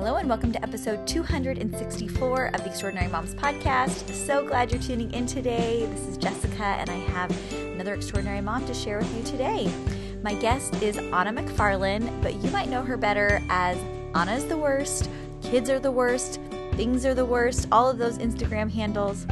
Hello, and welcome to episode 264 of the Extraordinary Moms Podcast. So glad you're tuning in today. This is Jessica, and I have another extraordinary mom to share with you today. My guest is Anna McFarlane, but you might know her better as Anna's the worst, kids are the worst, things are the worst, all of those Instagram handles.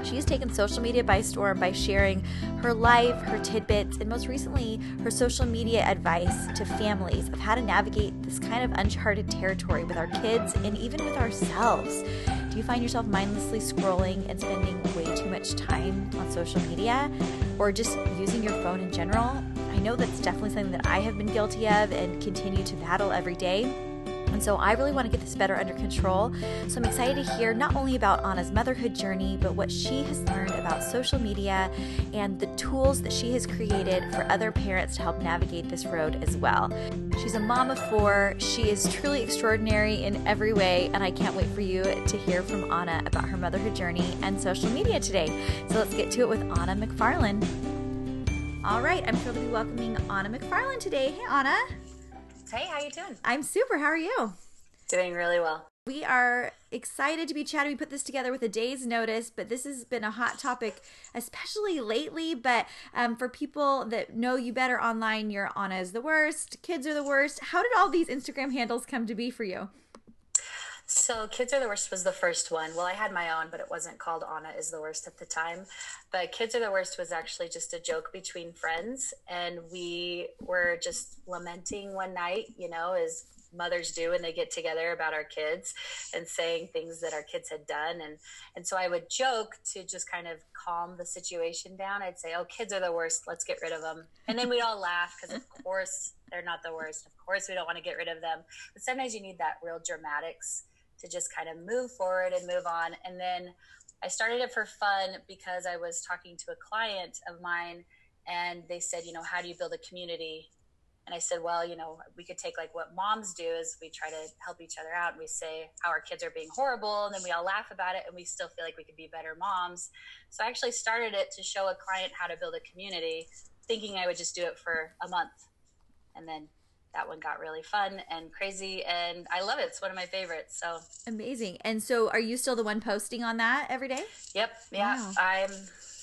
Uh, she's taken social media by storm by sharing her life, her tidbits, and most recently, her social media advice to families of how to navigate this kind of uncharted territory with our kids and even with ourselves. Do you find yourself mindlessly scrolling and spending way too much time on social media or just using your phone in general? I know that's definitely something that I have been guilty of and continue to battle every day. And so I really want to get this better under control. So I'm excited to hear not only about Anna's motherhood journey, but what she has learned about social media and the tools that she has created for other parents to help navigate this road as well. She's a mom of four. She is truly extraordinary in every way, and I can't wait for you to hear from Anna about her motherhood journey and social media today. So let's get to it with Anna McFarlane. All right, I'm thrilled to be welcoming Anna McFarlane today. Hey, Anna. Hey, how you doing? I'm super. How are you? Doing really well. We are excited to be chatting. We put this together with a day's notice, but this has been a hot topic, especially lately. But um, for people that know you better online, you're Anna is the worst, kids are the worst. How did all these Instagram handles come to be for you? So, Kids Are the Worst was the first one. Well, I had my own, but it wasn't called Anna is the Worst at the time. But Kids Are the Worst was actually just a joke between friends. And we were just lamenting one night, you know, as mothers do when they get together about our kids and saying things that our kids had done. And, and so I would joke to just kind of calm the situation down. I'd say, oh, kids are the worst. Let's get rid of them. And then we'd all laugh because, of course, they're not the worst. Of course, we don't want to get rid of them. But sometimes you need that real dramatics to just kind of move forward and move on. And then I started it for fun because I was talking to a client of mine and they said, you know, how do you build a community? And I said, well, you know, we could take like what moms do is we try to help each other out and we say how our kids are being horrible and then we all laugh about it and we still feel like we could be better moms. So I actually started it to show a client how to build a community, thinking I would just do it for a month. And then that one got really fun and crazy and I love it. It's one of my favorites. So amazing. And so are you still the one posting on that every day? Yep. Yeah. Wow. I'm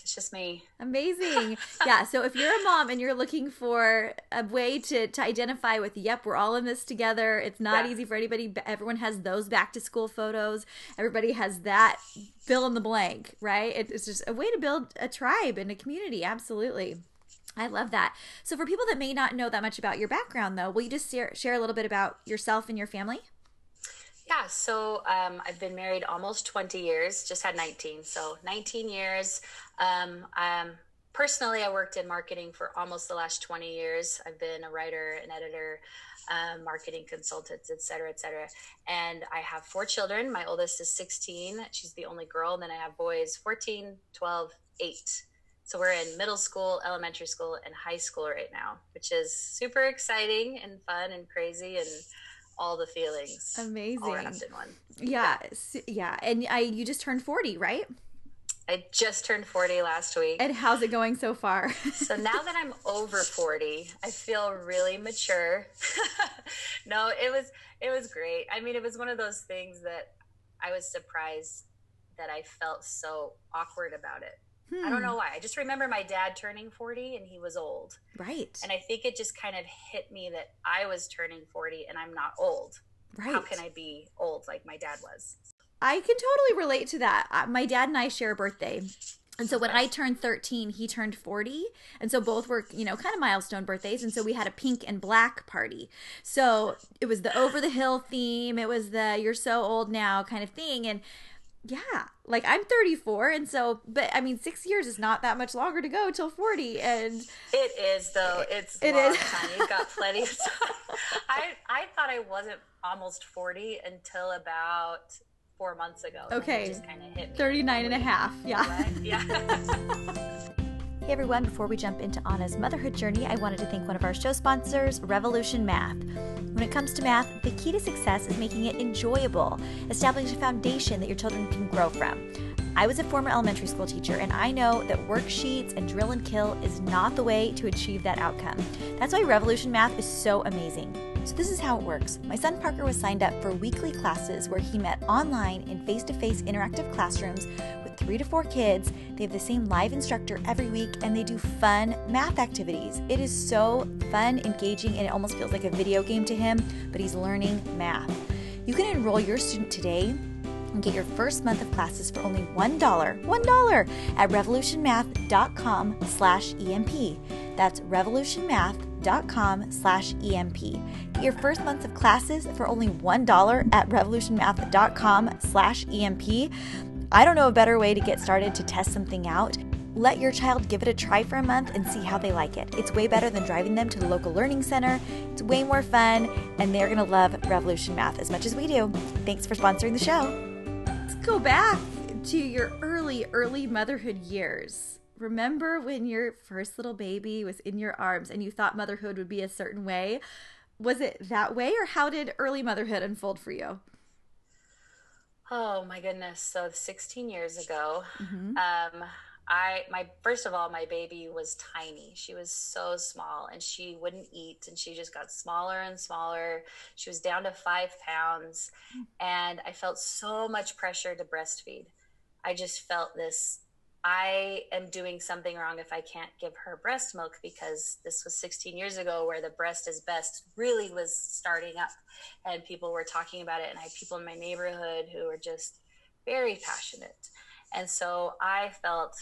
it's just me. Amazing. yeah. So if you're a mom and you're looking for a way to, to identify with, yep, we're all in this together. It's not yeah. easy for anybody. Everyone has those back to school photos. Everybody has that fill in the blank, right? It's just a way to build a tribe and a community. Absolutely. I love that. So, for people that may not know that much about your background, though, will you just share, a little bit about yourself and your family? Yeah, so um, I've been married almost 20 years, just had 19. So, 19 years. Um, um, personally, I worked in marketing for almost the last 20 years. I've been a writer, an editor, um, marketing consultant, et cetera, et cetera. And I have four children. My oldest is 16. She's the only girl. Then I have boys 14, 12, 8. So we're in middle school, elementary school, and high school right now, which is super exciting and fun and crazy and all the feelings. Amazing. All wrapped in one. Yeah, yeah. And I, you just turned forty, right? I just turned 40 last week. And how's it going so far? so now that I'm over 40, I feel really mature. no, it was it was great. I mean, it was one of those things that I was surprised that I felt so awkward about it. Hmm. I don't know hmm. why. I just remember my dad turning 40 and he was old. Right. And I think it just kind of hit me that I was turning 40 and I'm not old. Right. How can I be old like my dad was? I can totally relate to that. Uh, my dad and I share a birthday. And so when I turned 13, he turned 40. And so both were, you know, kind of milestone birthdays. And so we had a pink and black party. So it was the over the hill theme. It was the you're so old now kind of thing. And yeah like i'm 34 and so but i mean six years is not that much longer to go till 40 and it is though. It's it long is. time. You've got plenty of time. I i thought i wasn't almost 40 until about four months ago okay. just kind of hit 39 and a half yeah. Yeah Hey everyone, before we jump into Anna's motherhood journey, I wanted to thank one of our show sponsors, Revolution Math. When it comes to math, the key to success is making it enjoyable, establishing a foundation that your children can grow from. I was a former elementary school teacher, and I know that worksheets and drill and kill is not the way to achieve that outcome. That's why Revolution Math is so amazing. So, this is how it works. My son Parker was signed up for weekly classes where he met online in face to face interactive classrooms three to four kids. They have the same live instructor every week and they do fun math activities. It is so fun, engaging, and it almost feels like a video game to him, but he's learning math. You can enroll your student today and get your first month of classes for only $1. $1 at revolutionmath.com slash EMP. That's revolutionmath.com slash EMP. Get your first month of classes for only $1 at revolutionmath.com slash EMP. I don't know a better way to get started to test something out. Let your child give it a try for a month and see how they like it. It's way better than driving them to the local learning center. It's way more fun, and they're going to love Revolution Math as much as we do. Thanks for sponsoring the show. Let's go back to your early, early motherhood years. Remember when your first little baby was in your arms and you thought motherhood would be a certain way? Was it that way, or how did early motherhood unfold for you? Oh my goodness. So 16 years ago, mm-hmm. um, I, my, first of all, my baby was tiny. She was so small and she wouldn't eat and she just got smaller and smaller. She was down to five pounds mm. and I felt so much pressure to breastfeed. I just felt this I am doing something wrong if I can't give her breast milk because this was 16 years ago where the breast is best really was starting up and people were talking about it. And I had people in my neighborhood who were just very passionate. And so I felt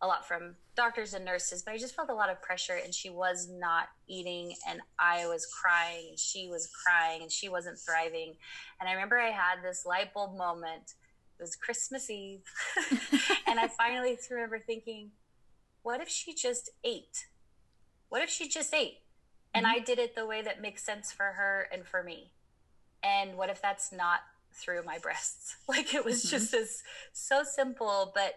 a lot from doctors and nurses, but I just felt a lot of pressure and she was not eating and I was crying and she was crying and she wasn't thriving. And I remember I had this light bulb moment was Christmas Eve. and I finally remember thinking, what if she just ate? What if she just ate? And mm-hmm. I did it the way that makes sense for her and for me. And what if that's not through my breasts? Like it was mm-hmm. just as so simple, but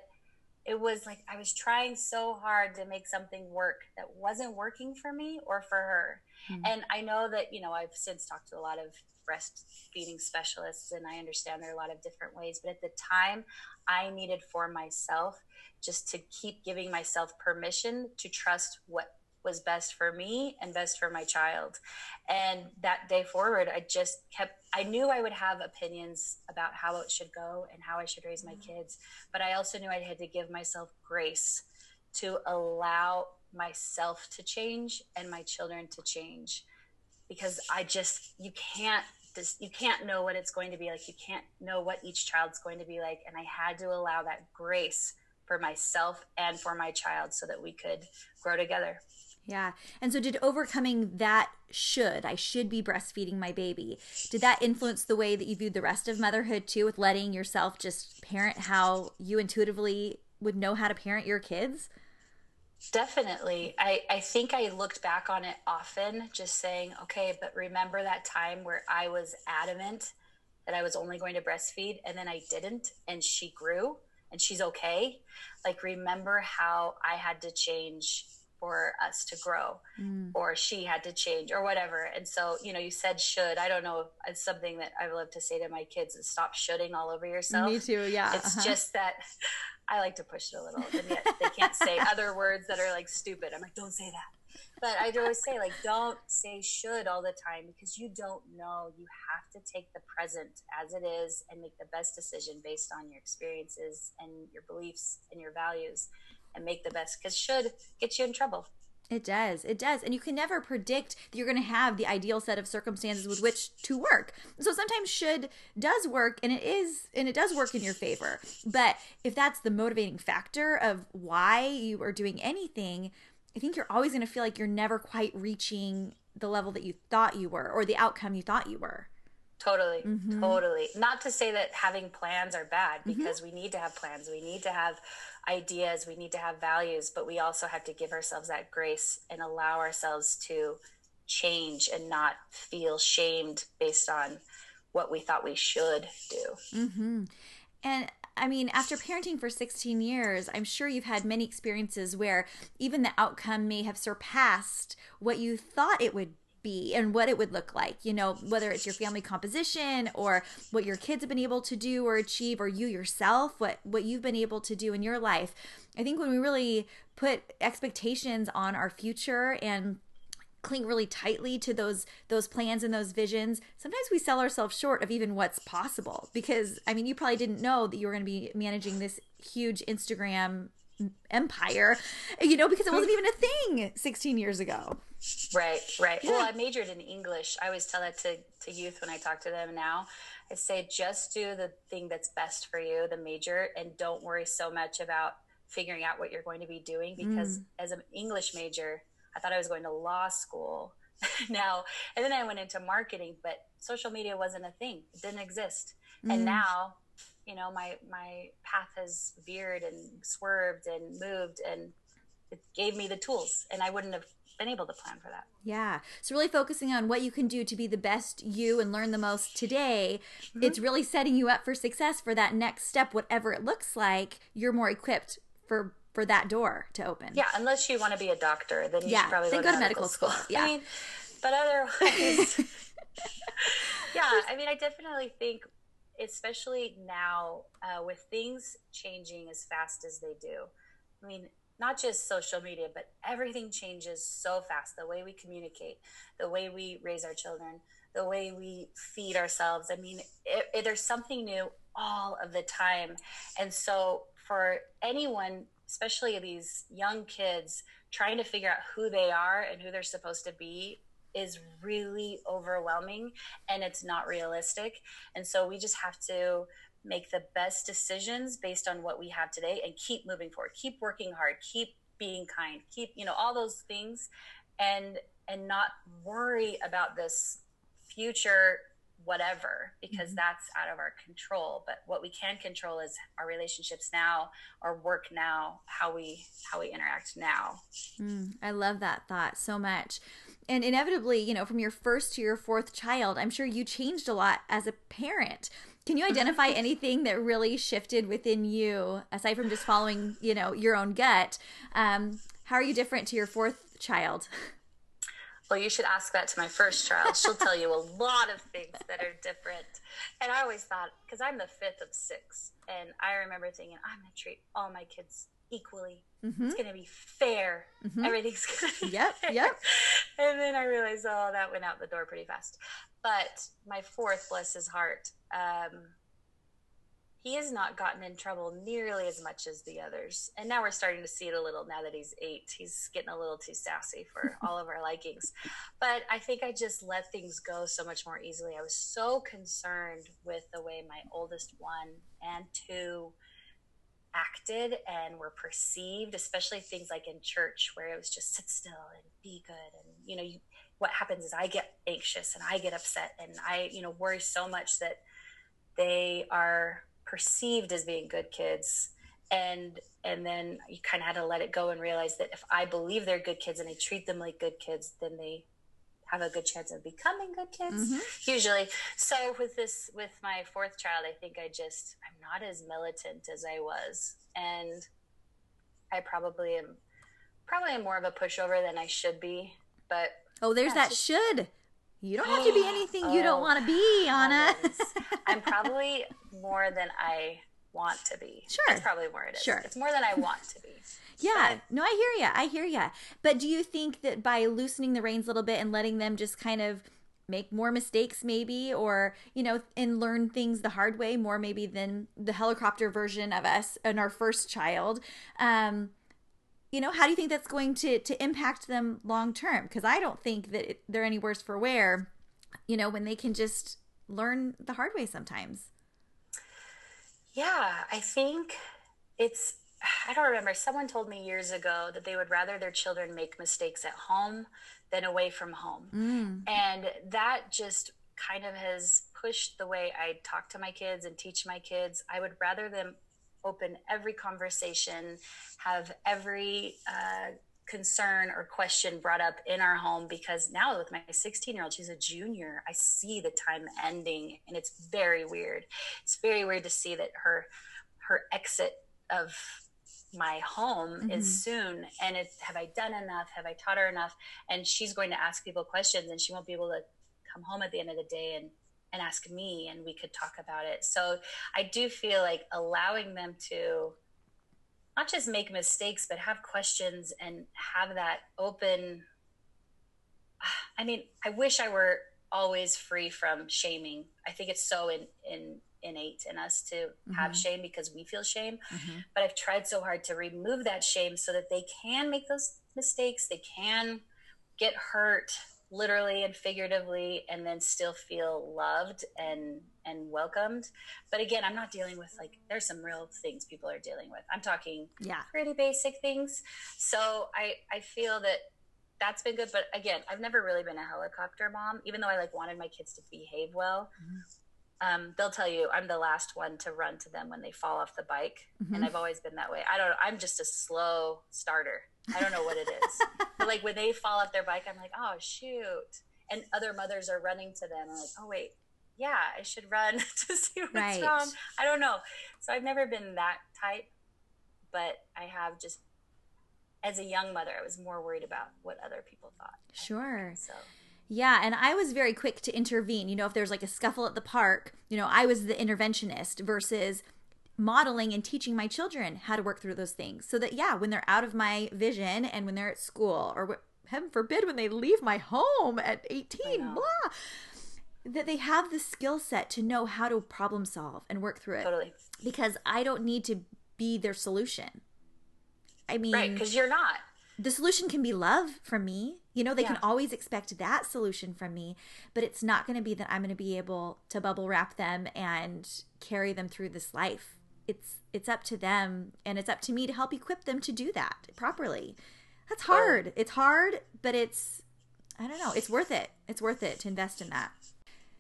it was like I was trying so hard to make something work that wasn't working for me or for her. Mm-hmm. And I know that, you know, I've since talked to a lot of breastfeeding specialists and I understand there are a lot of different ways, but at the time I needed for myself just to keep giving myself permission to trust what was best for me and best for my child. And that day forward, I just kept, I knew I would have opinions about how it should go and how I should raise my mm-hmm. kids, but I also knew I had to give myself grace to allow myself to change and my children to change because I just you can't just you can't know what it's going to be like. You can't know what each child's going to be like, and I had to allow that grace for myself and for my child so that we could grow together. Yeah. And so did overcoming that should, I should be breastfeeding my baby, did that influence the way that you viewed the rest of motherhood too with letting yourself just parent how you intuitively would know how to parent your kids? Definitely. I, I think I looked back on it often, just saying, okay, but remember that time where I was adamant that I was only going to breastfeed and then I didn't and she grew and she's okay. Like, remember how I had to change for us to grow mm. or she had to change or whatever. And so, you know, you said should. I don't know. It's something that I love to say to my kids is stop shoulding all over yourself. Me too. Yeah. It's uh-huh. just that I like to push it a little, and yet they can't say other words that are like stupid. I'm like, don't say that. But I always say, like, don't say should all the time because you don't know. You have to take the present as it is and make the best decision based on your experiences and your beliefs and your values and make the best because should gets you in trouble. It does. It does. And you can never predict that you're going to have the ideal set of circumstances with which to work. So sometimes should does work and it is and it does work in your favor. But if that's the motivating factor of why you are doing anything, I think you're always going to feel like you're never quite reaching the level that you thought you were or the outcome you thought you were. Totally, mm-hmm. totally. Not to say that having plans are bad mm-hmm. because mm-hmm. we need to have plans. We need to have ideas. We need to have values, but we also have to give ourselves that grace and allow ourselves to change and not feel shamed based on what we thought we should do. Mm-hmm. And I mean, after parenting for 16 years, I'm sure you've had many experiences where even the outcome may have surpassed what you thought it would be and what it would look like you know whether it's your family composition or what your kids have been able to do or achieve or you yourself what what you've been able to do in your life. I think when we really put expectations on our future and cling really tightly to those those plans and those visions sometimes we sell ourselves short of even what's possible because i mean you probably didn't know that you were going to be managing this huge instagram empire you know because it wasn't even a thing 16 years ago right right yeah. well i majored in english i always tell that to, to youth when i talk to them now i say just do the thing that's best for you the major and don't worry so much about figuring out what you're going to be doing because mm. as an english major I thought I was going to law school now. And then I went into marketing, but social media wasn't a thing. It didn't exist. Mm. And now, you know, my my path has veered and swerved and moved and it gave me the tools and I wouldn't have been able to plan for that. Yeah. So really focusing on what you can do to be the best you and learn the most today, mm-hmm. it's really setting you up for success for that next step whatever it looks like. You're more equipped for for that door to open. Yeah, unless you want to be a doctor, then you yeah, should probably go, to, medical, medical school. school. Yeah. I mean, but otherwise, yeah, I mean, I definitely think, especially now uh, with things changing as fast as they do. I mean, not just social media, but everything changes so fast. The way we communicate, the way we raise our children, the way we feed ourselves. I mean, it, it, there's something new all of the time. And so, for anyone especially these young kids trying to figure out who they are and who they're supposed to be is really overwhelming and it's not realistic. And so we just have to make the best decisions based on what we have today and keep moving forward, keep working hard, keep being kind, keep, you know, all those things and and not worry about this future whatever because mm-hmm. that's out of our control. But what we can control is our relationships now our work now how we how we interact now. Mm, i love that thought so much and inevitably you know from your first to your fourth child i'm sure you changed a lot as a parent can you identify anything that really shifted within you aside from just following you know your own gut um, how are you different to your fourth child Well, you should ask that to my first child. She'll tell you a lot of things that are different. And I always thought, because I'm the fifth of six, and I remember thinking, I'm going to treat all my kids equally. Mm-hmm. It's going to be fair. Mm-hmm. Everything's going to be yep, fair. Yep. And then I realized, oh, that went out the door pretty fast. But my fourth, bless his heart, um, he has not gotten in trouble nearly as much as the others. And now we're starting to see it a little now that he's eight. He's getting a little too sassy for all of our likings. But I think I just let things go so much more easily. I was so concerned with the way my oldest one and two acted and were perceived, especially things like in church where it was just sit still and be good. And, you know, you, what happens is I get anxious and I get upset and I, you know, worry so much that they are perceived as being good kids and and then you kind of had to let it go and realize that if i believe they're good kids and i treat them like good kids then they have a good chance of becoming good kids mm-hmm. usually so with this with my fourth child i think i just i'm not as militant as i was and i probably am probably am more of a pushover than i should be but oh there's that just, should you don't have to be anything oh, you don't want to be, Anna. I'm probably more than I want to be. Sure. That's probably more it is. Sure. It's more than I want to be. Yeah, but, no, I hear you. I hear you. But do you think that by loosening the reins a little bit and letting them just kind of make more mistakes, maybe, or, you know, and learn things the hard way more, maybe than the helicopter version of us and our first child, um, you know, how do you think that's going to to impact them long term? Because I don't think that it, they're any worse for wear, you know, when they can just learn the hard way sometimes. Yeah, I think it's I don't remember. Someone told me years ago that they would rather their children make mistakes at home than away from home. Mm. And that just kind of has pushed the way I talk to my kids and teach my kids. I would rather them open every conversation, have every uh, concern or question brought up in our home because now with my 16 year old she's a junior i see the time ending and it's very weird. It's very weird to see that her her exit of my home mm-hmm. is soon and it's have i done enough? Have i taught her enough? And she's going to ask people questions and she won't be able to come home at the end of the day and and ask me and we could talk about it. So i do feel like allowing them to not just make mistakes but have questions and have that open i mean i wish i were always free from shaming i think it's so in in innate in us to mm-hmm. have shame because we feel shame. Mm-hmm. But I've tried so hard to remove that shame so that they can make those mistakes, they can get hurt literally and figuratively and then still feel loved and and welcomed but again i'm not dealing with like there's some real things people are dealing with i'm talking yeah pretty basic things so i i feel that that's been good but again i've never really been a helicopter mom even though i like wanted my kids to behave well mm-hmm um, they'll tell you I'm the last one to run to them when they fall off the bike, mm-hmm. and I've always been that way. I don't. I'm just a slow starter. I don't know what it is. but like when they fall off their bike, I'm like, oh shoot, and other mothers are running to them. I'm like, oh wait, yeah, I should run to see what's right. wrong. I don't know. So I've never been that type, but I have just as a young mother, I was more worried about what other people thought. Sure. So yeah, and I was very quick to intervene. You know, if there's like a scuffle at the park, you know, I was the interventionist versus modeling and teaching my children how to work through those things. So that, yeah, when they're out of my vision and when they're at school or heaven forbid when they leave my home at 18, blah, that they have the skill set to know how to problem solve and work through it. Totally. Because I don't need to be their solution. I mean, right, because you're not the solution can be love from me. You know, they yeah. can always expect that solution from me, but it's not going to be that I'm going to be able to bubble wrap them and carry them through this life. It's it's up to them and it's up to me to help equip them to do that properly. That's hard. It's hard, but it's I don't know, it's worth it. It's worth it to invest in that.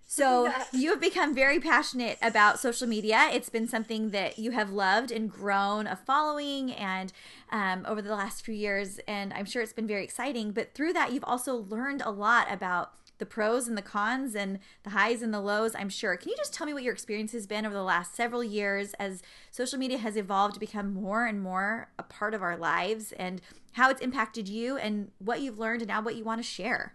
So you have become very passionate about social media. It's been something that you have loved and grown a following and um, over the last few years, and I'm sure it's been very exciting. But through that, you've also learned a lot about the pros and the cons and the highs and the lows, I'm sure. Can you just tell me what your experience has been over the last several years as social media has evolved to become more and more a part of our lives and how it's impacted you and what you've learned and now what you want to share?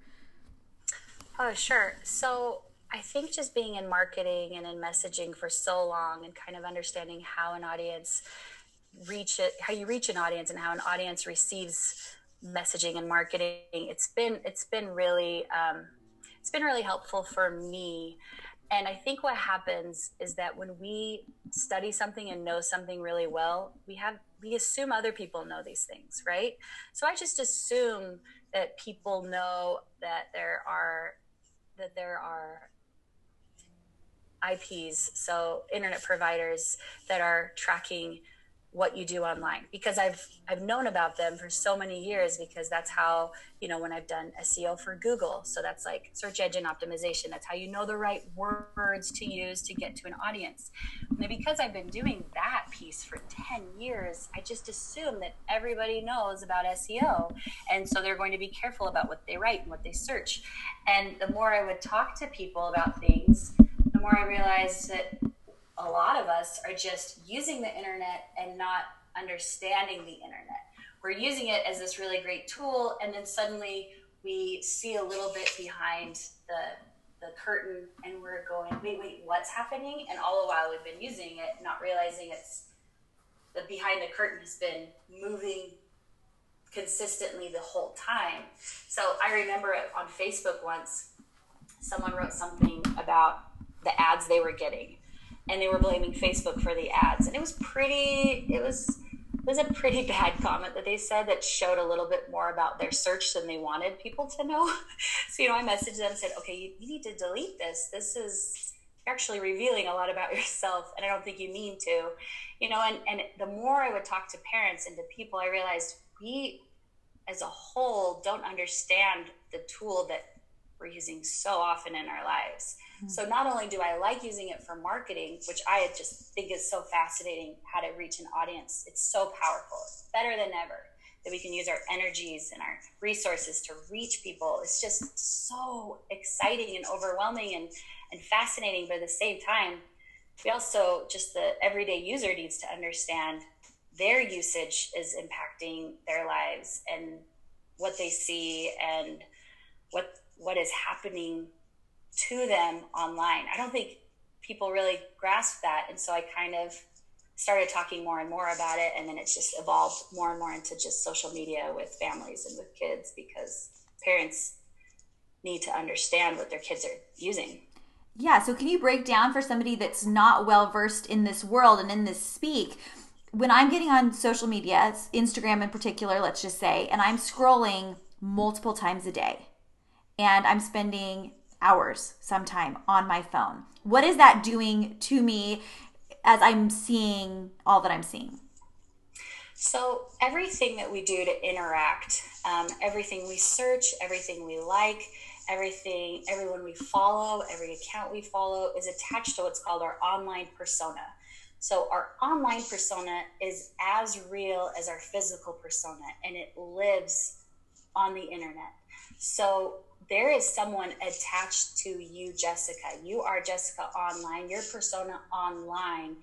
Oh, sure. So, I think just being in marketing and in messaging for so long and kind of understanding how an audience reach it, how you reach an audience and how an audience receives messaging and marketing, it's been it's been really um, it's been really helpful for me. And I think what happens is that when we study something and know something really well, we have we assume other people know these things, right? So I just assume that people know that there are that there are IPs, so internet providers that are tracking what you do online because I've I've known about them for so many years because that's how you know when I've done SEO for Google. So that's like search engine optimization. That's how you know the right words to use to get to an audience. And because I've been doing that piece for 10 years I just assume that everybody knows about SEO and so they're going to be careful about what they write and what they search. And the more I would talk to people about things the more I realized that a lot of us are just using the internet and not understanding the internet. We're using it as this really great tool, and then suddenly we see a little bit behind the the curtain, and we're going, wait, wait, what's happening? And all the while we've been using it, not realizing it's the behind the curtain has been moving consistently the whole time. So I remember on Facebook once, someone wrote something about the ads they were getting and they were blaming facebook for the ads. And it was pretty it was it was a pretty bad comment that they said that showed a little bit more about their search than they wanted people to know. So you know i messaged them and said okay you, you need to delete this. This is actually revealing a lot about yourself and i don't think you mean to. You know and and the more i would talk to parents and to people i realized we as a whole don't understand the tool that we're using so often in our lives. Mm-hmm. So not only do I like using it for marketing, which I just think is so fascinating how to reach an audience, it's so powerful. It's better than ever that we can use our energies and our resources to reach people. It's just so exciting and overwhelming and, and fascinating, but at the same time, we also just the everyday user needs to understand their usage is impacting their lives and what they see and what what is happening to them online. I don't think people really grasp that. And so I kind of started talking more and more about it. And then it's just evolved more and more into just social media with families and with kids because parents need to understand what their kids are using. Yeah. So, can you break down for somebody that's not well versed in this world and in this speak? When I'm getting on social media, Instagram in particular, let's just say, and I'm scrolling multiple times a day and I'm spending hours sometime on my phone. What is that doing to me as I'm seeing all that I'm seeing? So, everything that we do to interact, um, everything we search, everything we like, everything, everyone we follow, every account we follow is attached to what's called our online persona. So, our online persona is as real as our physical persona and it lives on the internet. So, there is someone attached to you, Jessica. You are Jessica online. Your persona online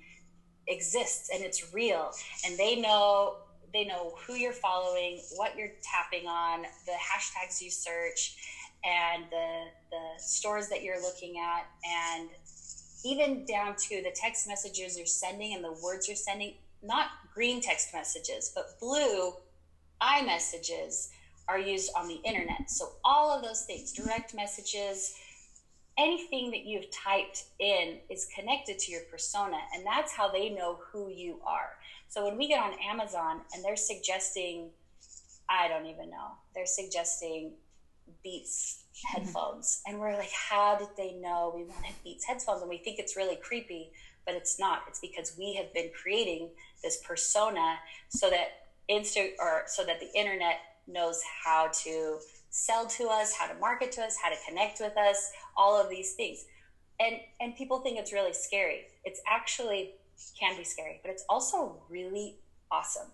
exists and it's real. And they know they know who you're following, what you're tapping on, the hashtags you search, and the the stores that you're looking at, and even down to the text messages you're sending and the words you're sending. Not green text messages, but blue iMessages are used on the internet. So all of those things, direct messages, anything that you've typed in is connected to your persona and that's how they know who you are. So when we get on Amazon and they're suggesting I don't even know. They're suggesting Beats headphones mm-hmm. and we're like how did they know we wanted Beats headphones and we think it's really creepy, but it's not. It's because we have been creating this persona so that Insta or so that the internet knows how to sell to us, how to market to us, how to connect with us, all of these things. And and people think it's really scary. It's actually can be scary, but it's also really awesome.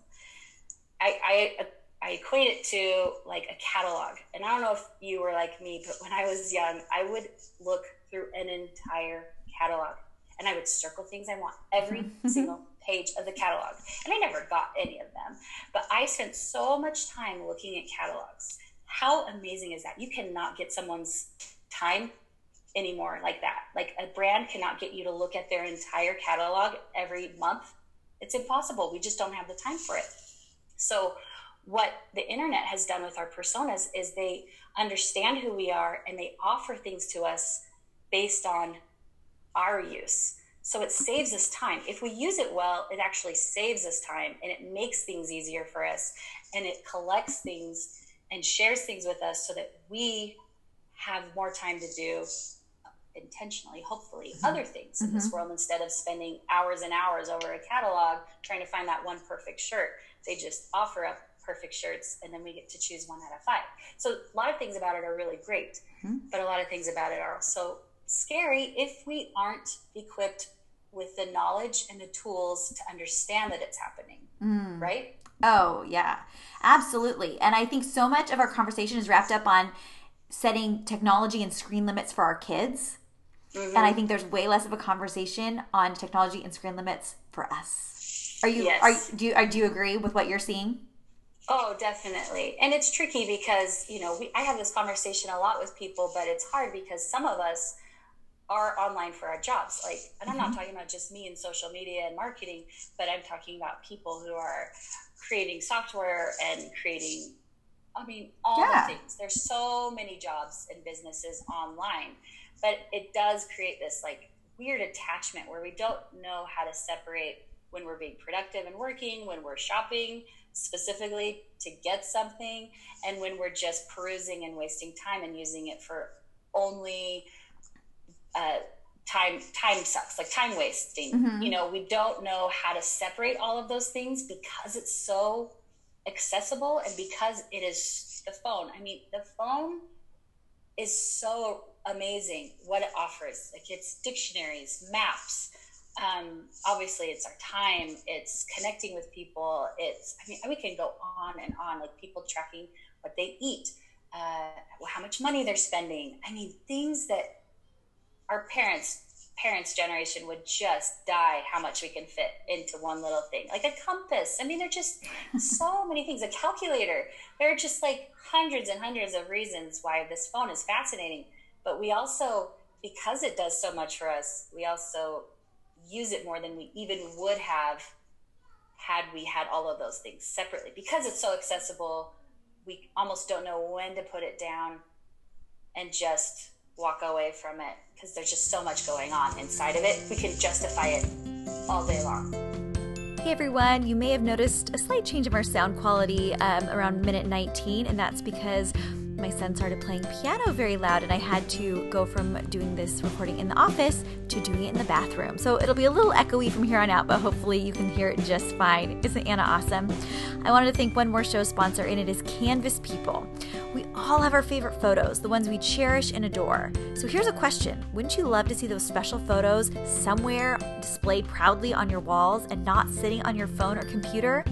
I, I I equate it to like a catalog. And I don't know if you were like me, but when I was young, I would look through an entire catalog and I would circle things I want every mm-hmm. single page of the catalog. And I never got any of them, but I spent so much time looking at catalogs. How amazing is that? You cannot get someone's time anymore like that. Like a brand cannot get you to look at their entire catalog every month. It's impossible. We just don't have the time for it. So, what the internet has done with our personas is they understand who we are and they offer things to us based on our use. So it saves us time. If we use it well, it actually saves us time and it makes things easier for us and it collects things and shares things with us so that we have more time to do intentionally, hopefully, mm-hmm. other things in mm-hmm. this world instead of spending hours and hours over a catalog trying to find that one perfect shirt. They just offer up perfect shirts and then we get to choose one out of five. So a lot of things about it are really great, mm-hmm. but a lot of things about it are also scary if we aren't equipped with the knowledge and the tools to understand that it's happening, mm. right? Oh, yeah, absolutely. And I think so much of our conversation is wrapped up on setting technology and screen limits for our kids. Mm-hmm. And I think there's way less of a conversation on technology and screen limits for us. Are you, yes. are, do you, are, do you agree with what you're seeing? Oh, definitely. And it's tricky because, you know, we, I have this conversation a lot with people, but it's hard because some of us, are online for our jobs. Like, and I'm mm-hmm. not talking about just me and social media and marketing, but I'm talking about people who are creating software and creating, I mean, all yeah. the things. There's so many jobs and businesses online, but it does create this like weird attachment where we don't know how to separate when we're being productive and working, when we're shopping specifically to get something, and when we're just perusing and wasting time and using it for only uh, time time sucks like time wasting mm-hmm. you know we don't know how to separate all of those things because it's so accessible and because it is the phone i mean the phone is so amazing what it offers. Like it's dictionaries, maps. Um, obviously, it's our time. It's connecting with people. It's I mean we can go on and on. Like people tracking what they eat, uh, how much money they're spending. I mean things that our parents parents generation would just die how much we can fit into one little thing like a compass. I mean there're just so many things. A calculator. There are just like hundreds and hundreds of reasons why this phone is fascinating. But we also because it does so much for us we also use it more than we even would have had we had all of those things separately. Because it's so accessible we almost don't know when to put it down and just walk away from it because there's just so much going on inside of it. We can justify it all day long. Hey everyone, you may have noticed a slight change of our sound quality um, around minute 19, and that's because my son started playing piano very loud, and I had to go from doing this recording in the office to doing it in the bathroom. So it'll be a little echoey from here on out, but hopefully you can hear it just fine. Isn't Anna awesome? I wanted to thank one more show sponsor, and it is Canvas People. We all have our favorite photos, the ones we cherish and adore. So here's a question Wouldn't you love to see those special photos somewhere displayed proudly on your walls and not sitting on your phone or computer?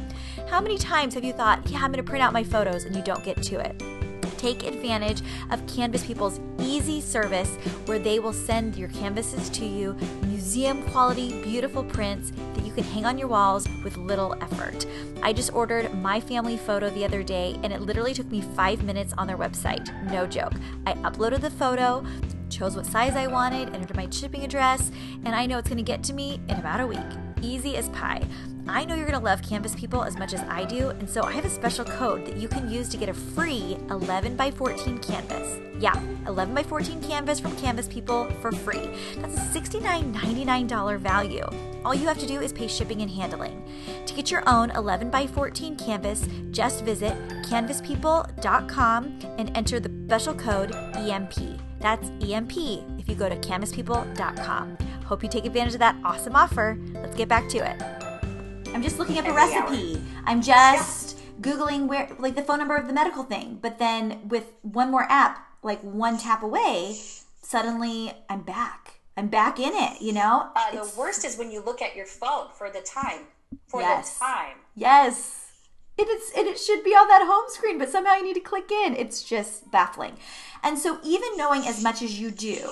How many times have you thought, yeah, I'm going to print out my photos and you don't get to it? Take advantage of Canvas People's easy service where they will send your canvases to you, museum quality, beautiful prints that you can hang on your walls with little effort. I just ordered my family photo the other day and it literally took me five minutes on their website. No joke. I uploaded the photo, chose what size I wanted, entered my shipping address, and I know it's going to get to me in about a week. Easy as pie. I know you're going to love Canvas People as much as I do, and so I have a special code that you can use to get a free 11 by 14 canvas. Yeah, 11 by 14 canvas from Canvas People for free. That's a $69.99 value. All you have to do is pay shipping and handling. To get your own 11 by 14 canvas, just visit canvaspeople.com and enter the special code EMP. That's EMP if you go to canvaspeople.com. Hope you take advantage of that awesome offer. Let's get back to it. I'm just looking up a recipe. Hour. I'm just yeah. Googling where, like, the phone number of the medical thing. But then with one more app, like one tap away, suddenly I'm back. I'm back in it, you know? Uh, the worst is when you look at your phone for the time. For yes. the time. Yes. It is it, it should be on that home screen, but somehow you need to click in. It's just baffling. And so even knowing as much as you do,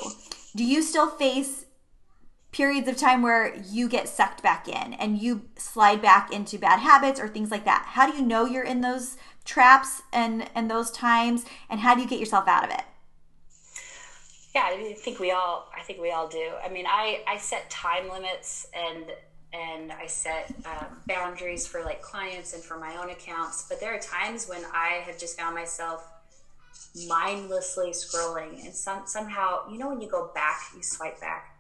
do you still face periods of time where you get sucked back in and you slide back into bad habits or things like that. How do you know you're in those traps and and those times and how do you get yourself out of it? Yeah i think we all i think we all do. I mean i i set time limits and and i set um, boundaries for like clients and for my own accounts but there are times when i have just found myself mindlessly scrolling and some somehow you know when you go back you swipe back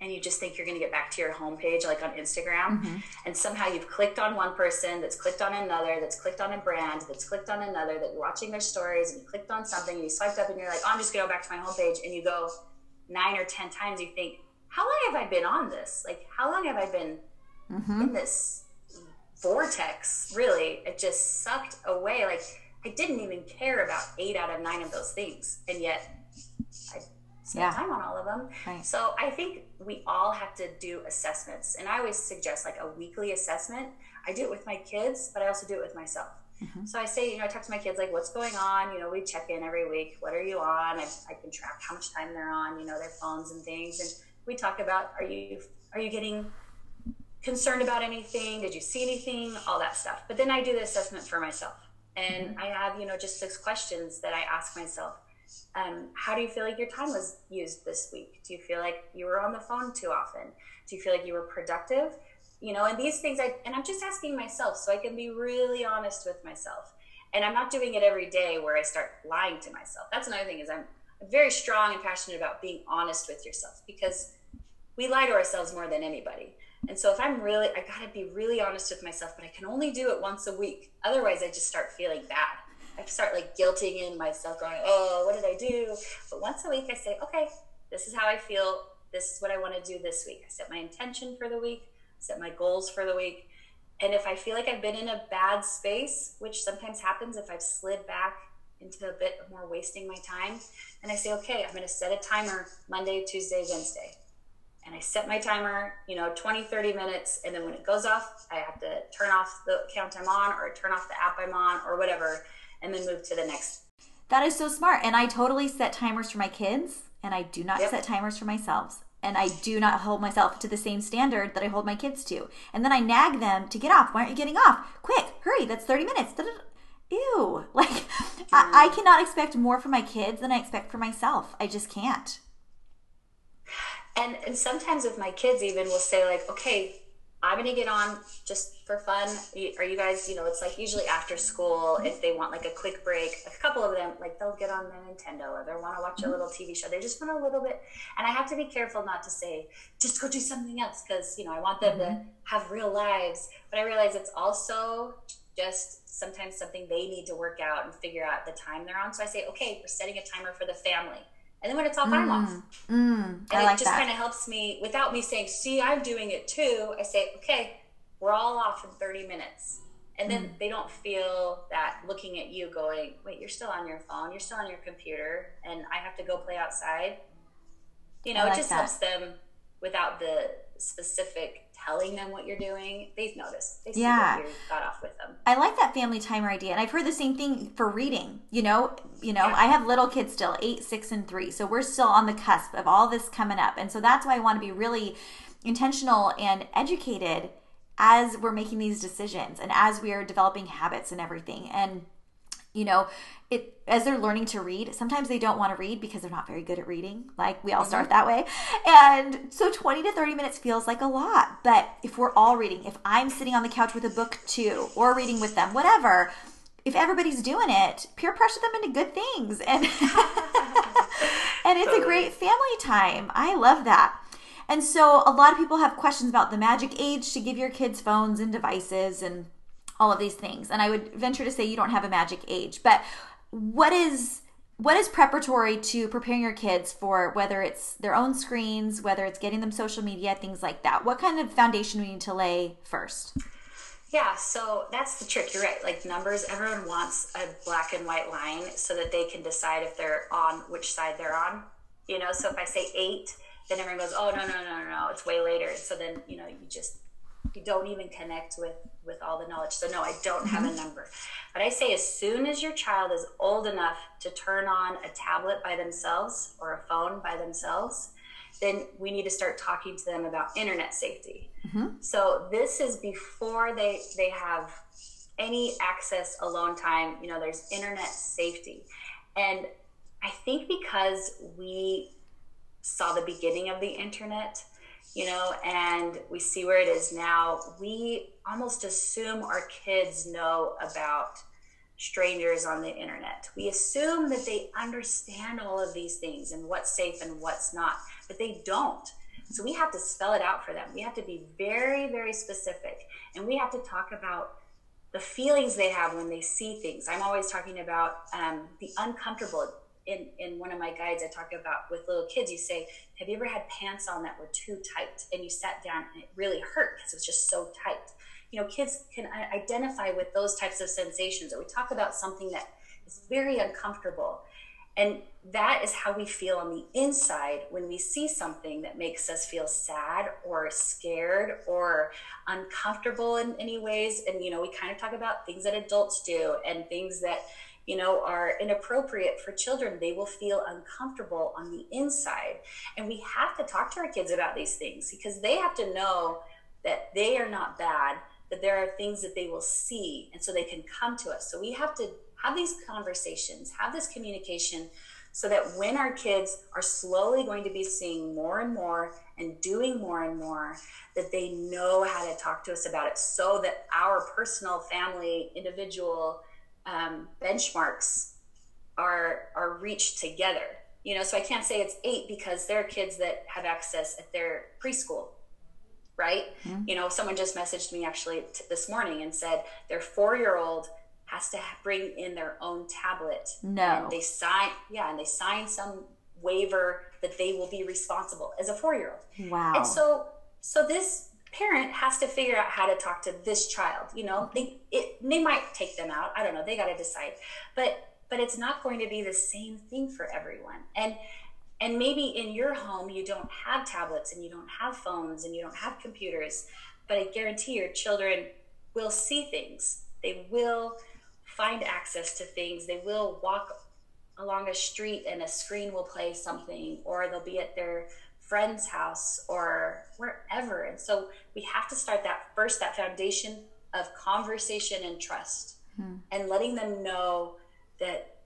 and you just think you're going to get back to your homepage like on Instagram mm-hmm. and somehow you've clicked on one person that's clicked on another that's clicked on a brand that's clicked on another that you're watching their stories and you clicked on something and you swiped up and you're like oh, I'm just going to go back to my homepage and you go nine or ten times you think how long have I been on this like how long have I been mm-hmm. in this vortex really it just sucked away like I didn't even care about eight out of nine of those things and yet I spend yeah. time on all of them. Right. So I think we all have to do assessments. And I always suggest like a weekly assessment. I do it with my kids, but I also do it with myself. Mm-hmm. So I say, you know, I talk to my kids like, what's going on? You know, we check in every week. What are you on? I, I can track how much time they're on, you know, their phones and things. And we talk about, are you, are you getting concerned about anything? Did you see anything? All that stuff. But then I do the assessment for myself. And mm-hmm. I have, you know, just six questions that I ask myself um, how do you feel like your time was used this week? Do you feel like you were on the phone too often? Do you feel like you were productive? You know, and these things I and I'm just asking myself so I can be really honest with myself. And I'm not doing it every day where I start lying to myself. That's another thing is I'm, very strong and passionate about being honest with yourself because we lie to ourselves more than anybody. And so if I'm really I got to be really honest with myself, but I can only do it once a week. Otherwise I just start feeling bad I start like guilting in myself, going, "Oh, what did I do?" But once a week, I say, "Okay, this is how I feel. This is what I want to do this week." I set my intention for the week, set my goals for the week, and if I feel like I've been in a bad space, which sometimes happens if I've slid back into a bit more wasting my time. And I say, okay, I'm going to set a timer Monday, Tuesday, Wednesday. And I set my timer, you know, 20, 30 minutes. And then when it goes off, I have to turn off the account I'm on or turn off the app I'm on or whatever, and then move to the next. That is so smart. And I totally set timers for my kids, and I do not yep. set timers for myself. And I do not hold myself to the same standard that I hold my kids to. And then I nag them to get off. Why aren't you getting off? Quick, hurry, that's 30 minutes. Da-da-da ew like I, I, mm. cannot expect more from my kids than i expect for myself i just can't and and sometimes with my kids even will say like okay i'm gonna get on just for fun are you guys you know it's like usually after school if they want like a quick break a couple of them like they'll get on their nintendo or they want to watch a little tv show they just want a little bit and i have to be careful not to say just go do something else because you know i want them mm-hmm. to have real lives but i realize it's also just sometimes something they need to work out and figure out the time they're on. So I say, okay, we're setting a timer for the family. And then when it's off, mm, I'm off. Mm, and I like it just kind of helps me without me saying, see, I'm doing it too. I say, okay, we're all off in 30 minutes. And then mm. they don't feel that looking at you going, wait, you're still on your phone, you're still on your computer, and I have to go play outside. You know, like it just that. helps them without the specific telling them what you're doing, they've noticed. They see yeah. you got off with them. I like that family timer idea. And I've heard the same thing for reading. You know, you know, yeah. I have little kids still, eight, six, and three. So we're still on the cusp of all this coming up. And so that's why I want to be really intentional and educated as we're making these decisions and as we are developing habits and everything. And you know it as they're learning to read sometimes they don't want to read because they're not very good at reading like we all mm-hmm. start that way and so 20 to 30 minutes feels like a lot but if we're all reading if i'm sitting on the couch with a book too or reading with them whatever if everybody's doing it peer pressure them into good things and and it's totally. a great family time i love that and so a lot of people have questions about the magic age to give your kids phones and devices and all of these things. And I would venture to say you don't have a magic age, but what is what is preparatory to preparing your kids for whether it's their own screens, whether it's getting them social media, things like that? What kind of foundation we need to lay first? Yeah, so that's the trick. You're right. Like numbers, everyone wants a black and white line so that they can decide if they're on which side they're on. You know, so if I say eight, then everyone goes, "Oh no, no, no, no, no! It's way later." So then you know you just you don't even connect with with all the knowledge. So no i don't have a mm-hmm. number. But i say as soon as your child is old enough to turn on a tablet by themselves or a phone by themselves then we need to start talking to them about internet safety. Mm-hmm. so this is before they they have any access alone time. You know there's internet safety. And i think because we saw the beginning of the internet you know, and we see where it is now, we almost assume our kids know about strangers on the internet. We assume that they understand all of these things and what's safe and what's not, but they don't. So we have to spell it out for them. We have to be very, very specific. And we have to talk about the feelings they have when they see things. I'm always talking about um, the uncomfortable in, in one of my guides, I talk about with little kids, you say, Have you ever had pants on that were too tight and you sat down and it really hurt because it was just so tight? You know, kids can identify with those types of sensations, or we talk about something that is very uncomfortable. And that is how we feel on the inside when we see something that makes us feel sad or scared or uncomfortable in any ways. And, you know, we kind of talk about things that adults do and things that you know, are inappropriate for children, they will feel uncomfortable on the inside. And we have to talk to our kids about these things because they have to know that they are not bad, that there are things that they will see, and so they can come to us. So we have to have these conversations, have this communication so that when our kids are slowly going to be seeing more and more and doing more and more that they know how to talk to us about it so that our personal family individual um, benchmarks are are reached together. You know, so I can't say it's eight because there are kids that have access at their preschool, right? Mm-hmm. You know, someone just messaged me actually t- this morning and said their four year old has to bring in their own tablet. No, and they sign, yeah, and they sign some waiver that they will be responsible as a four year old. Wow. And so, so this parent has to figure out how to talk to this child you know they it, they might take them out i don't know they got to decide but but it's not going to be the same thing for everyone. And and maybe in your home you don't have tablets and you don't have phones and you don't have computers, but I guarantee your children will see things. They will find access to things. They will walk along a street and a screen will play something, or they'll be at their friend's house or wherever. And so we have to start that first, that foundation of conversation and trust, hmm. and letting them know that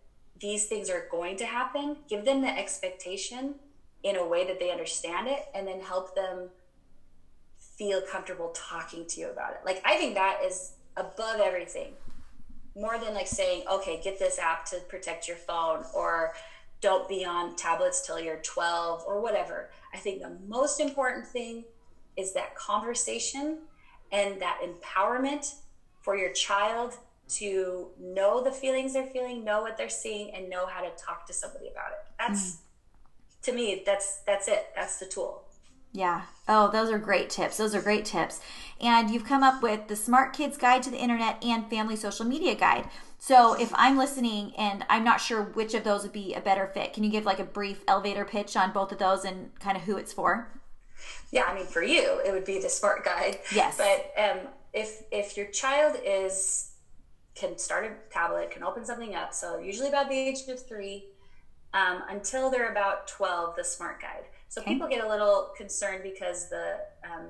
these things are going to happen. Give them the expectation in a way that they understand it, and then help them feel comfortable talking to you about it. Like, I think that is above everything more than like saying, okay, get this app to protect your phone or don't be on tablets till you're 12 or whatever. I think the most important thing is that conversation and that empowerment for your child to know the feelings they're feeling, know what they're seeing, and know how to talk to somebody about it. That's mm. to me, that's that's it. That's the tool. Yeah. Oh, those are great tips. Those are great tips. And you've come up with the Smart Kids Guide to the Internet and Family Social Media Guide. So if I'm listening and I'm not sure which of those would be a better fit, can you give like a brief elevator pitch on both of those and kind of who it's for? Yeah, I mean, for you, it would be the Smart Guide. Yes. But um, if if your child is can start a tablet, can open something up, so usually about the age of three, um, until they're about twelve, the Smart Guide. So okay. people get a little concerned because the um,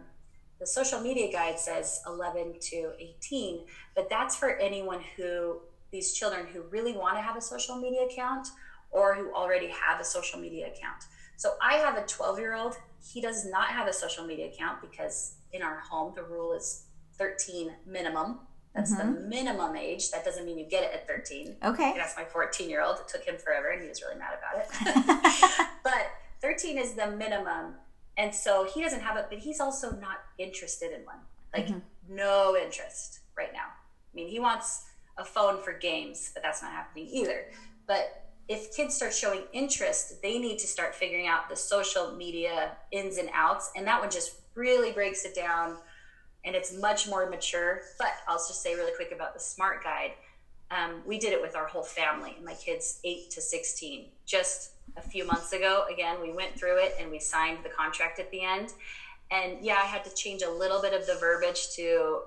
the social media guide says 11 to 18, but that's for anyone who these children who really want to have a social media account or who already have a social media account. So I have a 12 year old. He does not have a social media account because in our home the rule is 13 minimum. That's mm-hmm. the minimum age. That doesn't mean you get it at 13. Okay. That's my 14 year old. It took him forever and he was really mad about it. but 13 is the minimum. And so he doesn't have it, but he's also not interested in one. Like, mm-hmm. no interest right now. I mean, he wants a phone for games, but that's not happening either. But if kids start showing interest, they need to start figuring out the social media ins and outs. And that one just really breaks it down and it's much more mature. But I'll just say really quick about the smart guide. Um, we did it with our whole family, my kids 8 to 16, just a few months ago. Again, we went through it and we signed the contract at the end. And yeah, I had to change a little bit of the verbiage to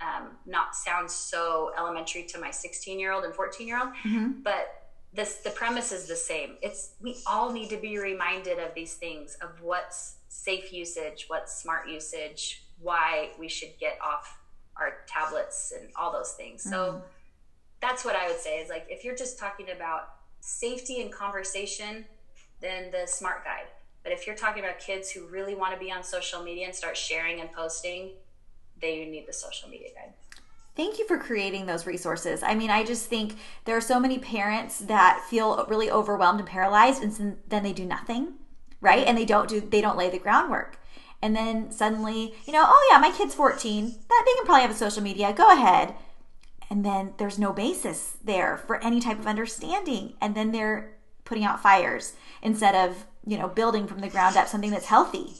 um, not sound so elementary to my 16 year old and 14 year old. Mm-hmm. But this, the premise is the same. It's we all need to be reminded of these things of what's safe usage, what's smart usage, why we should get off our tablets and all those things. Mm-hmm. So that's what I would say is like if you're just talking about safety and conversation, than the smart guide. But if you're talking about kids who really want to be on social media and start sharing and posting, they need the social media guide. Thank you for creating those resources. I mean, I just think there are so many parents that feel really overwhelmed and paralyzed and then they do nothing, right? And they don't do they don't lay the groundwork. And then suddenly, you know, oh yeah, my kid's 14. That they can probably have a social media. Go ahead and then there's no basis there for any type of understanding. And then they're putting out fires instead of you know building from the ground up something that's healthy.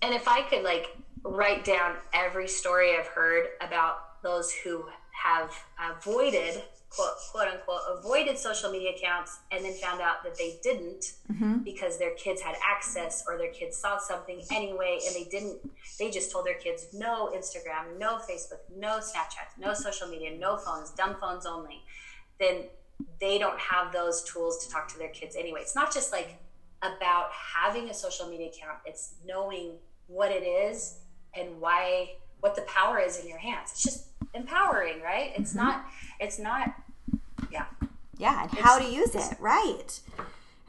And if i could like write down every story i've heard about those who have avoided quote, quote unquote avoided social media accounts and then found out that they didn't mm-hmm. because their kids had access or their kids saw something anyway and they didn't they just told their kids no instagram no facebook no snapchat no social media no phones dumb phones only then they don't have those tools to talk to their kids anyway it's not just like about having a social media account it's knowing what it is and why what the power is in your hands it's just empowering right it's mm-hmm. not it's not yeah yeah and it's, how to use it right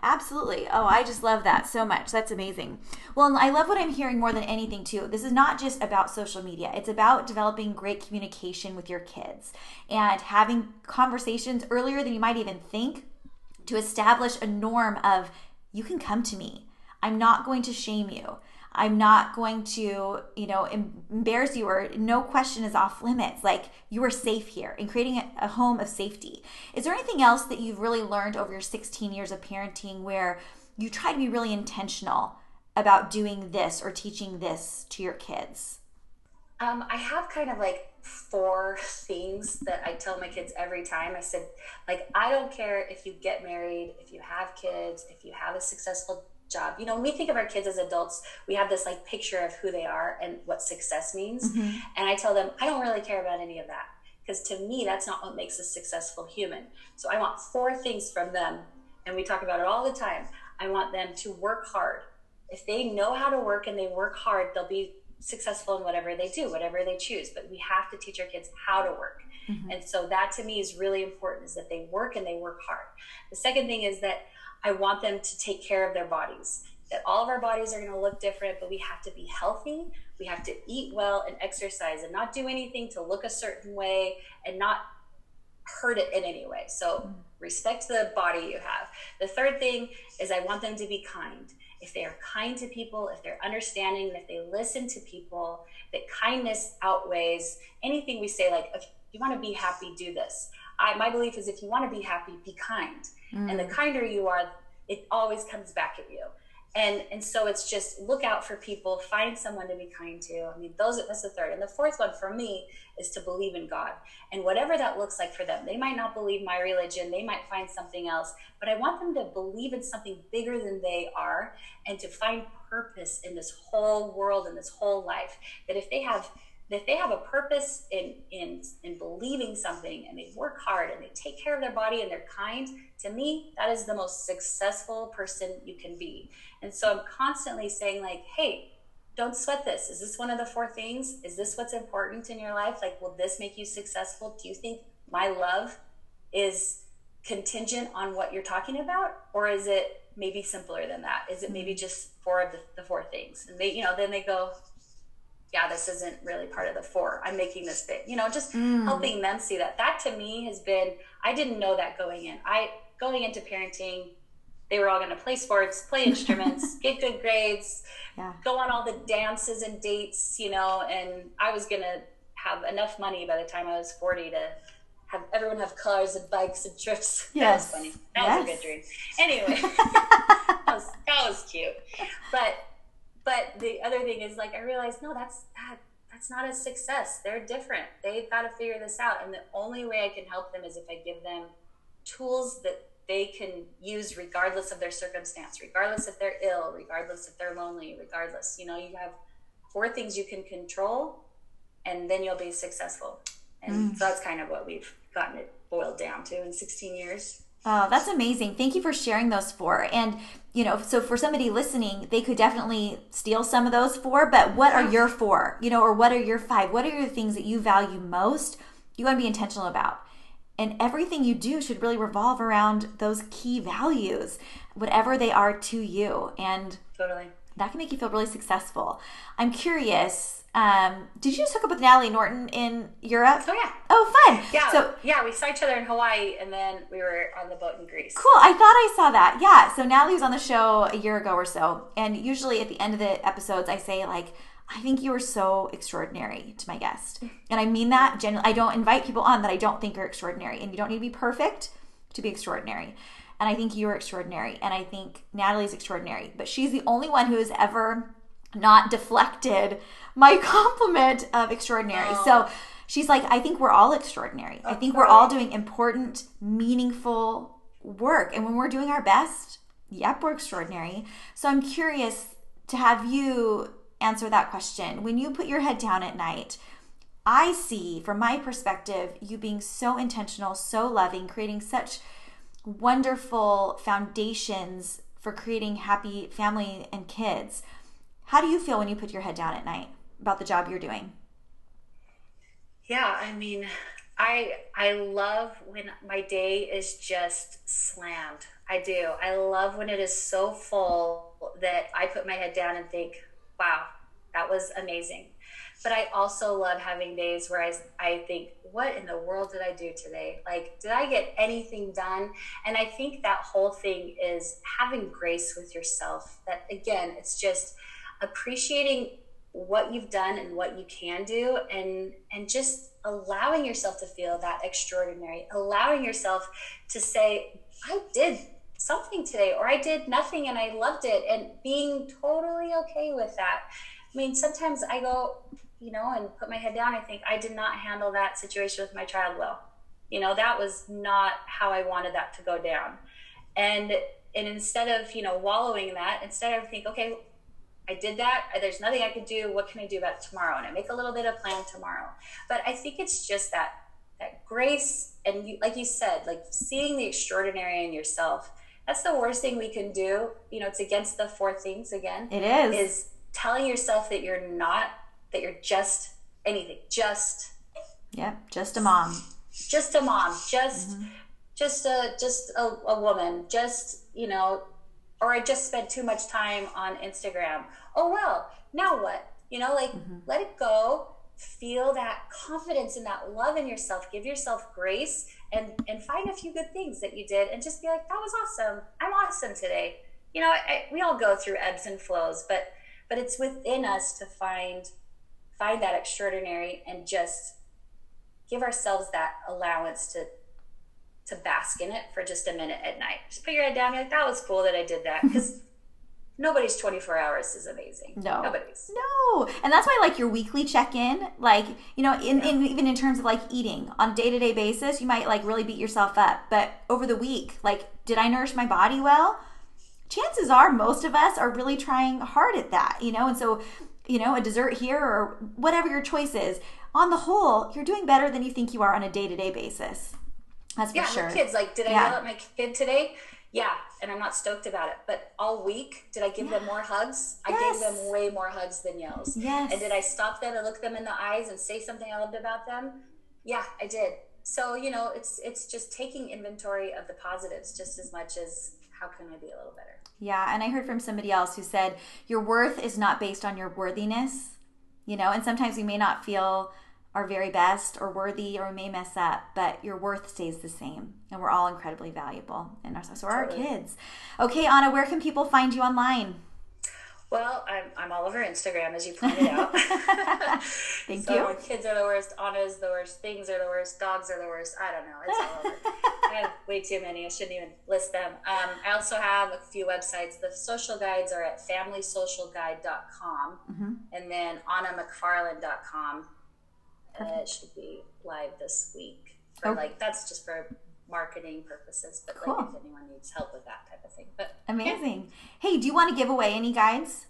Absolutely. Oh, I just love that so much. That's amazing. Well, I love what I'm hearing more than anything, too. This is not just about social media, it's about developing great communication with your kids and having conversations earlier than you might even think to establish a norm of you can come to me. I'm not going to shame you. I'm not going to, you know, embarrass you or no question is off limits. Like you are safe here and creating a, home of safety. Is there anything else that you've really learned over your 16 years of parenting where you try to be really intentional about doing this or teaching this to your kids? Um, I have kind of like four things that I tell my kids every time. I said, like, I don't care if you get married, if you have kids, if you have a successful job. You know, when we think of our kids as adults, we have this like picture of who they are and what success means. Mm-hmm. And I tell them, I don't really care about any of that because to me, that's not what makes a successful human. So I want four things from them. And we talk about it all the time. I want them to work hard. If they know how to work and they work hard, they'll be successful in whatever they do, whatever they choose. But we have to teach our kids how to work. Mm-hmm. And so that to me is really important is that they work and they work hard. The second thing is that I want them to take care of their bodies. That all of our bodies are going to look different, but we have to be healthy. We have to eat well and exercise and not do anything to look a certain way and not hurt it in any way. So mm-hmm. respect the body you have. The third thing is I want them to be kind. If they are kind to people, if they're understanding, if they listen to people, that kindness outweighs anything we say, like, if you want to be happy, do this. I, my belief is if you want to be happy, be kind. Mm. And the mm. kinder you are, it always comes back at you. And and so it's just look out for people, find someone to be kind to. I mean, those that's the third. And the fourth one for me is to believe in God. And whatever that looks like for them. They might not believe my religion, they might find something else, but I want them to believe in something bigger than they are and to find purpose in this whole world and this whole life. That if they have if they have a purpose in in in believing something and they work hard and they take care of their body and they're kind to me that is the most successful person you can be. And so i'm constantly saying like hey don't sweat this. Is this one of the four things? Is this what's important in your life? Like will this make you successful? Do you think my love is contingent on what you're talking about? Or is it maybe simpler than that? Is it maybe mm-hmm. just four of the, the four things? And they you know then they go yeah, this isn't really part of the four. I'm making this big, you know, just mm. helping them see that. That to me has been, I didn't know that going in. I, going into parenting, they were all going to play sports, play instruments, get good grades, yeah. go on all the dances and dates, you know, and I was going to have enough money by the time I was 40 to have everyone have cars and bikes and trips. Yes. That was funny. That yes. was a good dream. Anyway, that, was, that was cute. But but the other thing is like I realized no, that's that that's not a success. They're different. They've got to figure this out. And the only way I can help them is if I give them tools that they can use regardless of their circumstance, regardless if they're ill, regardless if they're lonely, regardless. You know, you have four things you can control and then you'll be successful. And mm. so that's kind of what we've gotten it boiled down to in 16 years. Oh, that's amazing. Thank you for sharing those four. And, you know, so for somebody listening, they could definitely steal some of those four, but what are your four? You know, or what are your five? What are your things that you value most? You want to be intentional about. And everything you do should really revolve around those key values, whatever they are to you. And totally. That can make you feel really successful. I'm curious um, did you just hook up with Natalie Norton in Europe? Oh yeah. Oh, fun. Yeah. So yeah, we saw each other in Hawaii, and then we were on the boat in Greece. Cool. I thought I saw that. Yeah. So Natalie was on the show a year ago or so, and usually at the end of the episodes, I say like. I think you are so extraordinary to my guest. And I mean that genuinely. I don't invite people on that I don't think are extraordinary. And you don't need to be perfect to be extraordinary. And I think you are extraordinary. And I think Natalie's extraordinary. But she's the only one who has ever not deflected my compliment of extraordinary. Oh. So she's like, I think we're all extraordinary. I think we're all doing important, meaningful work. And when we're doing our best, yep, we're extraordinary. So I'm curious to have you answer that question. When you put your head down at night, I see from my perspective you being so intentional, so loving, creating such wonderful foundations for creating happy family and kids. How do you feel when you put your head down at night about the job you're doing? Yeah, I mean, I I love when my day is just slammed. I do. I love when it is so full that I put my head down and think, "Wow, that was amazing." But I also love having days where I, I think, what in the world did I do today? Like, did I get anything done? And I think that whole thing is having grace with yourself. That again, it's just appreciating what you've done and what you can do and and just allowing yourself to feel that extraordinary allowing yourself to say i did something today or i did nothing and i loved it and being totally okay with that i mean sometimes i go you know, and put my head down, I think I did not handle that situation with my child well. You know, that was not how I wanted that to go down. And and instead of, you know, wallowing in that, instead I think, okay, I did that. There's nothing I could do. What can I do about it tomorrow? And I make a little bit of plan tomorrow. But I think it's just that that grace and you, like you said, like seeing the extraordinary in yourself. That's the worst thing we can do. You know, it's against the four things again. It is. Is telling yourself that you're not, that you're just anything, just. Yep, just a mom. Just a mom. Just, mm-hmm. just a, just a, a woman. Just you know, or I just spent too much time on Instagram. Oh well, now what? You know, like mm-hmm. let it go. Feel that confidence and that love in yourself. Give yourself grace and and find a few good things that you did and just be like, that was awesome. I'm awesome today. You know, I, we all go through ebbs and flows, but but it's within us to find find that extraordinary and just give ourselves that allowance to to bask in it for just a minute at night. Just put your head down, and be like, that was cool that I did that. Because nobody's 24 hours is amazing. No. Nobody's. No. And that's why like your weekly check-in, like, you know, in, in even in terms of like eating on a day-to-day basis, you might like really beat yourself up. But over the week, like, did I nourish my body well? Chances are most of us are really trying hard at that, you know? And so, you know, a dessert here or whatever your choice is, on the whole, you're doing better than you think you are on a day-to-day basis. That's for yeah, sure. kids, like, did I yeah. yell at my kid today? Yeah, and I'm not stoked about it. But all week, did I give yeah. them more hugs? I gave them way more hugs than yells. Yes. And did I stop them and look them in the eyes and say something I loved about them? Yeah, I did. So you know, it's it's just taking inventory of the positives just as much as how can I be a little better. Yeah, and I heard from somebody else who said your worth is not based on your worthiness. You know, and sometimes we may not feel our very best or worthy or we may mess up, but your worth stays the same. And we're all incredibly valuable. And so are our kids. Okay, Anna, where can people find you online? Well, I'm, I'm all over Instagram, as you pointed out. Thank so you. Kids are the worst. Anna's the worst. Things are the worst. Dogs are the worst. I don't know. It's all over. I have way too many. I shouldn't even list them. Um, I also have a few websites. The social guides are at familysocialguide.com mm-hmm. and then annamcfarland.com it should be live this week. For okay. like that's just for marketing purposes, but cool. like if anyone needs help with that type of thing. But amazing. Yeah. Hey, do you want to give away any guides?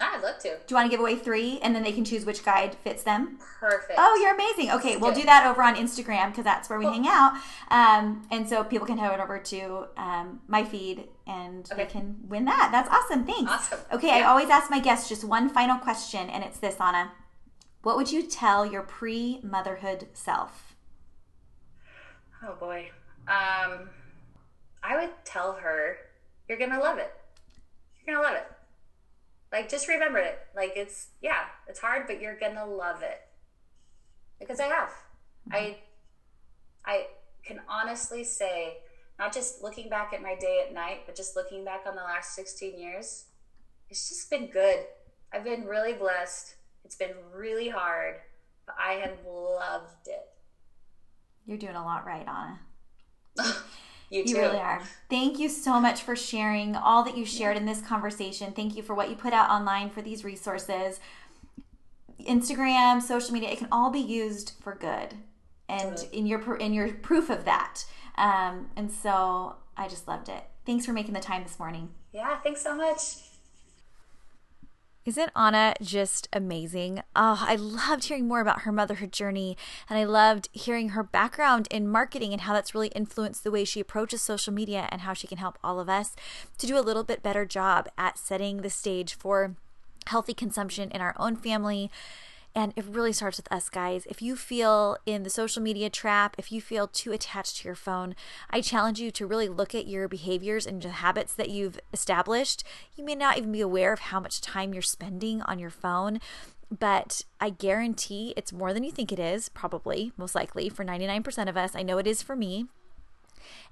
I'd love to. Do you want to give away three and then they can choose which guide fits them? Perfect. Oh, you're amazing. Okay, Let's we'll do, do that over on Instagram because that's where we cool. hang out. Um, and so people can head over to um, my feed and okay. they can win that. That's awesome. Thanks. Awesome. Okay, yeah. I always ask my guests just one final question, and it's this, Anna. What would you tell your pre motherhood self? Oh boy. Um, I would tell her, you're going to love it. You're going to love it. Like, just remember it. Like, it's, yeah, it's hard, but you're going to love it. Because I have. Mm-hmm. I, I can honestly say, not just looking back at my day at night, but just looking back on the last 16 years, it's just been good. I've been really blessed. It's been really hard, but I have loved it. You're doing a lot right, Anna. you, you really are. Thank you so much for sharing all that you shared in this conversation. Thank you for what you put out online for these resources. Instagram, social media, it can all be used for good, and totally. in your in your proof of that. Um, and so I just loved it. Thanks for making the time this morning. Yeah, thanks so much. Isn't Anna just amazing? Oh, I loved hearing more about her motherhood journey, and I loved hearing her background in marketing and how that's really influenced the way she approaches social media and how she can help all of us to do a little bit better job at setting the stage for healthy consumption in our own family and it really starts with us, guys. If you feel in the social media trap, if you feel too attached to your phone, I challenge you to really look at your behaviors and the habits that you've established. You may not even be aware of how much time you're spending on your phone but I guarantee it's more than you think it is, probably, most likely for 99% of us. I know it is for me.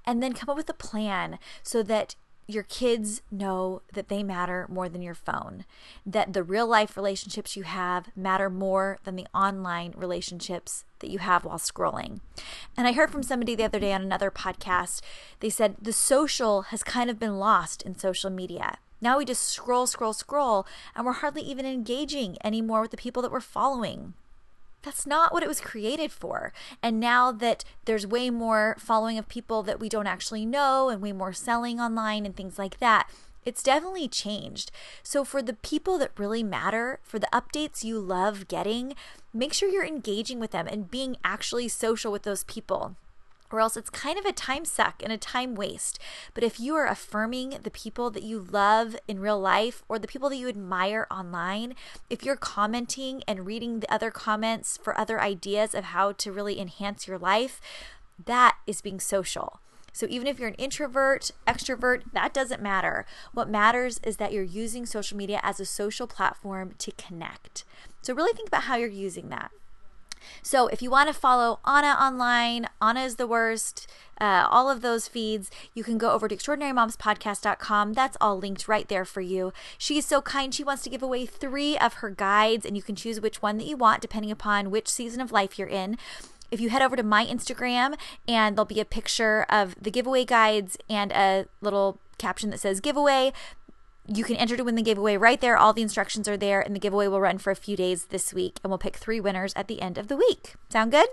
And then come up with a plan so that your kids know that they matter more than your phone, that the real life relationships you have matter more than the online relationships that you have while scrolling. And I heard from somebody the other day on another podcast, they said the social has kind of been lost in social media. Now we just scroll, scroll, scroll, and we're hardly even engaging anymore with the people that we're following. That's not what it was created for. And now that there's way more following of people that we don't actually know and way more selling online and things like that, it's definitely changed. So, for the people that really matter, for the updates you love getting, make sure you're engaging with them and being actually social with those people or else it's kind of a time suck and a time waste. But if you are affirming the people that you love in real life or the people that you admire online, if you're commenting and reading the other comments for other ideas of how to really enhance your life, that is being social. So even if you're an introvert, extrovert, that doesn't matter. What matters is that you're using social media as a social platform to connect. So really think about how you're using that. So if you want to follow Anna online, Anna is the worst, uh, all of those feeds, you can go over to extraordinarymomspodcast.com. That's all linked right there for you. She is so kind. She wants to give away three of her guides, and you can choose which one that you want depending upon which season of life you're in if you head over to my Instagram and there'll be a picture of the giveaway guides and a little caption that says giveaway, you can enter to win the giveaway right there. All the instructions are there, and the giveaway will run for a few days this week, and we'll pick three winners at the end of the week. Sound good?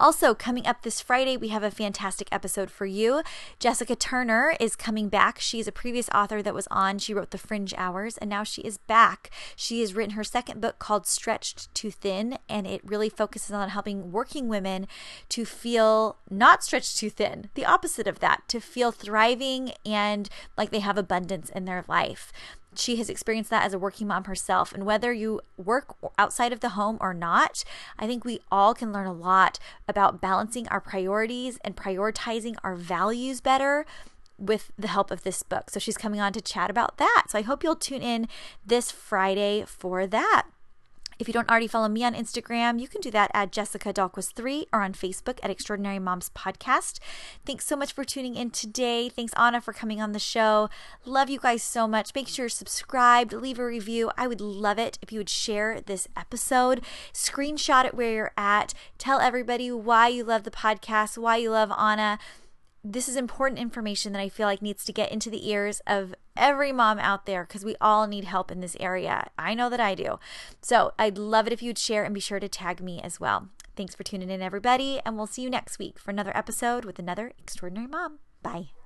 Also, coming up this Friday, we have a fantastic episode for you. Jessica Turner is coming back. She's a previous author that was on. She wrote The Fringe Hours, and now she is back. She has written her second book called Stretched Too Thin, and it really focuses on helping working women to feel not stretched too thin, the opposite of that, to feel thriving and like they have abundance in their life she has experienced that as a working mom herself. And whether you work outside of the home or not, I think we all can learn a lot about balancing our priorities and prioritizing our values better with the help of this book. So she's coming on to chat about that. So I hope you'll tune in this Friday for that. If you don't already follow me on Instagram, you can do that at Jessica Dahlquist3 or on Facebook at Extraordinary Moms Podcast. Thanks so much for tuning in today. Thanks, Anna, for coming on the show. Love you guys so much. Make sure you're subscribed, leave a review. I would love it if you would share this episode, screenshot it where you're at, tell everybody why you love the podcast, why you love Anna this is important information that I feel like needs to get into the ears of every mom out there because we all need help in this area. I know that I do. So I'd love it if you'd share and be sure to tag me as well. Thanks for tuning in, everybody, and we'll see you next week for another episode with another extraordinary mom. Bye.